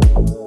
Bye.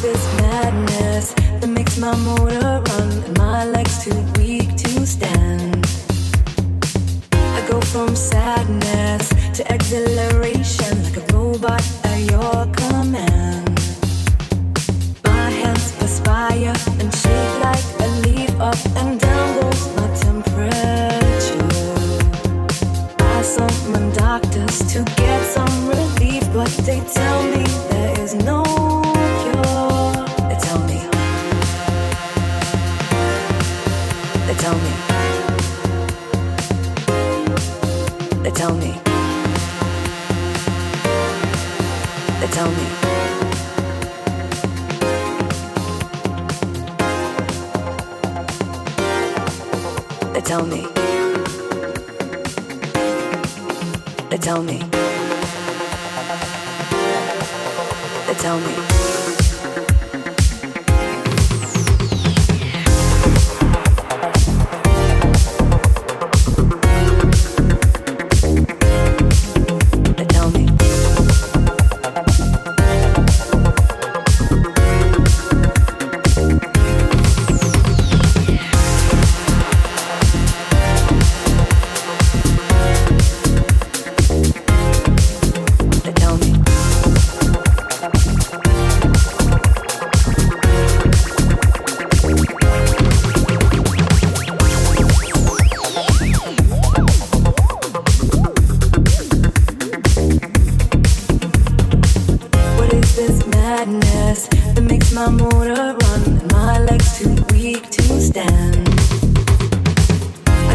this madness that makes my motor run and my legs too weak to stand. I go from sadness to exhilaration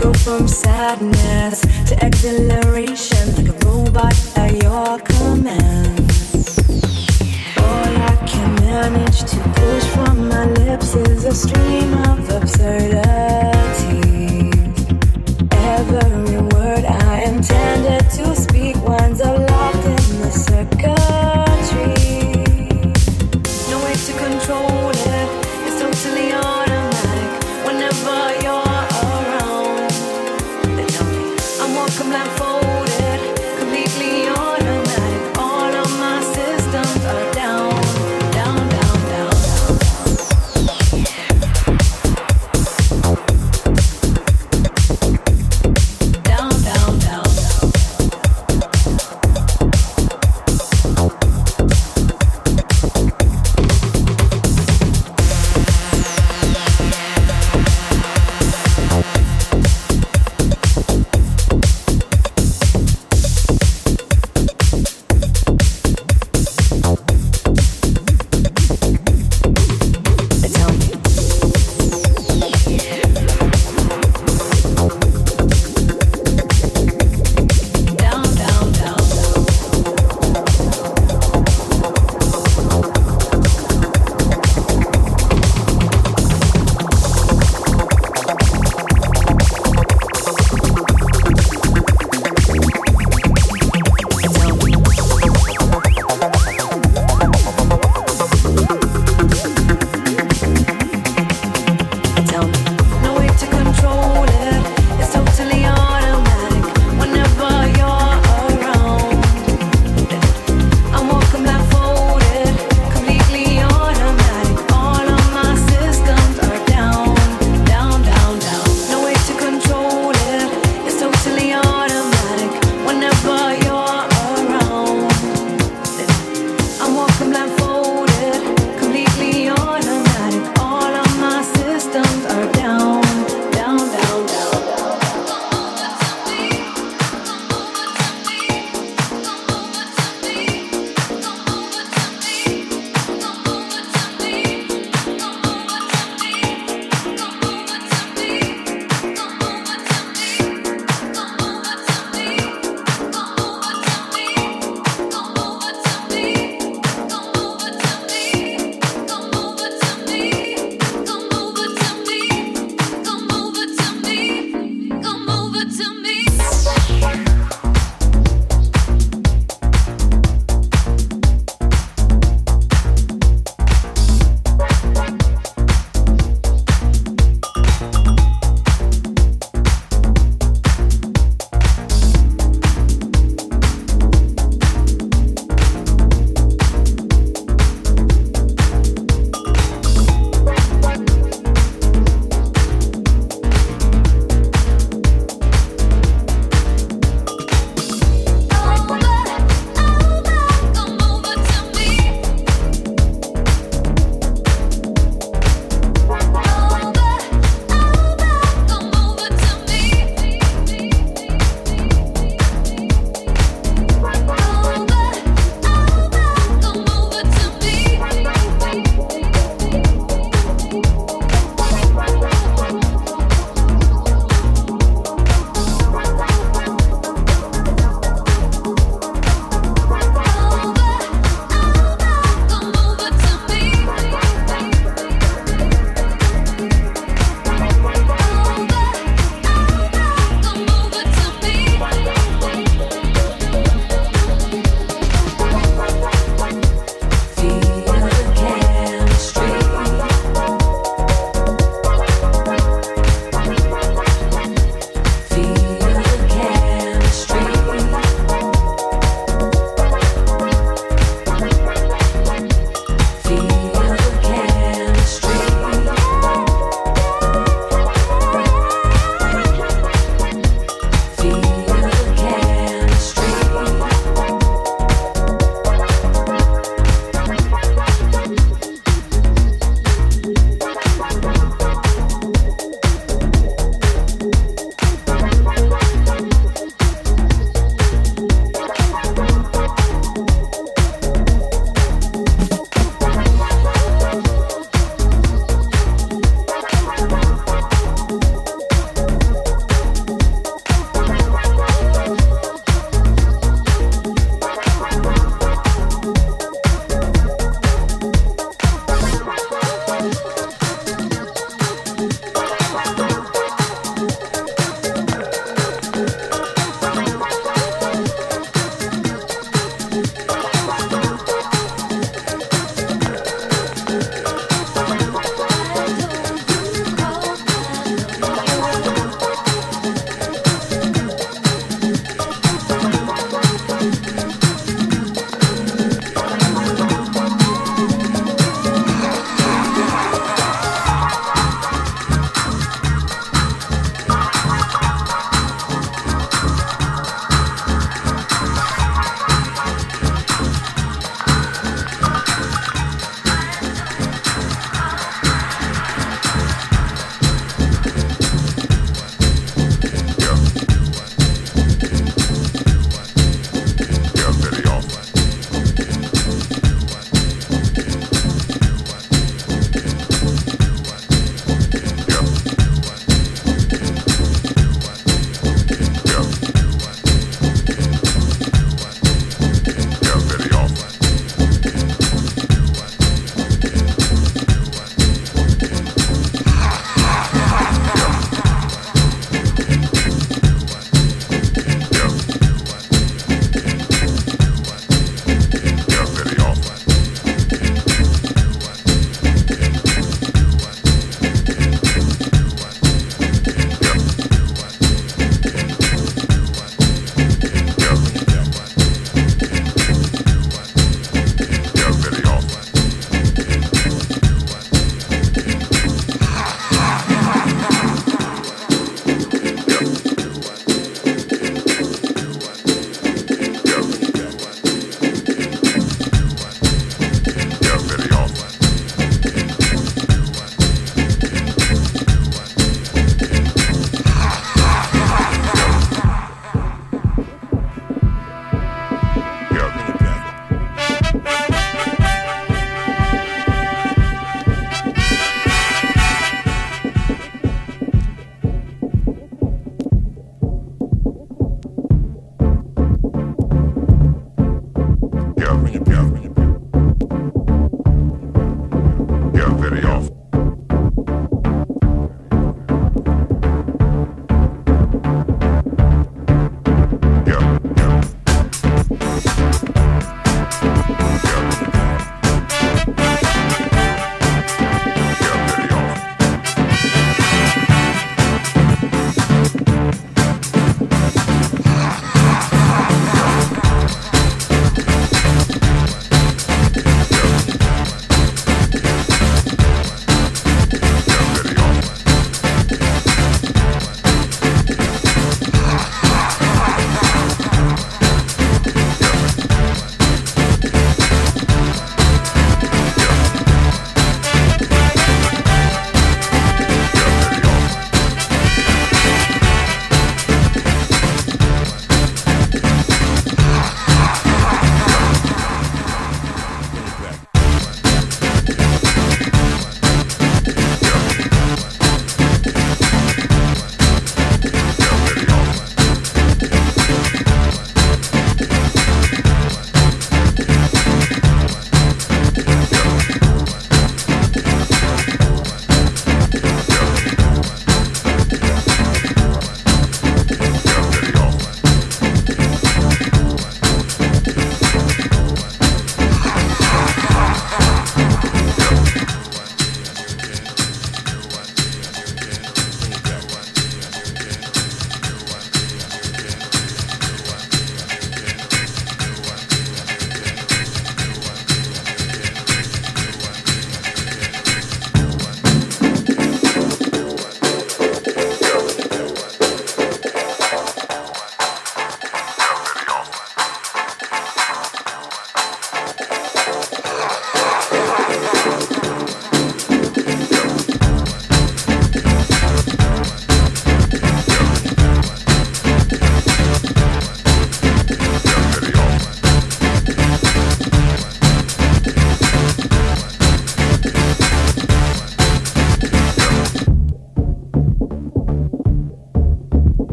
Go from sadness to exhilaration like a robot at your command. All I can manage to push from my lips is a stream of absurdity. Every word I intended to speak winds up.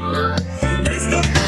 Let's go.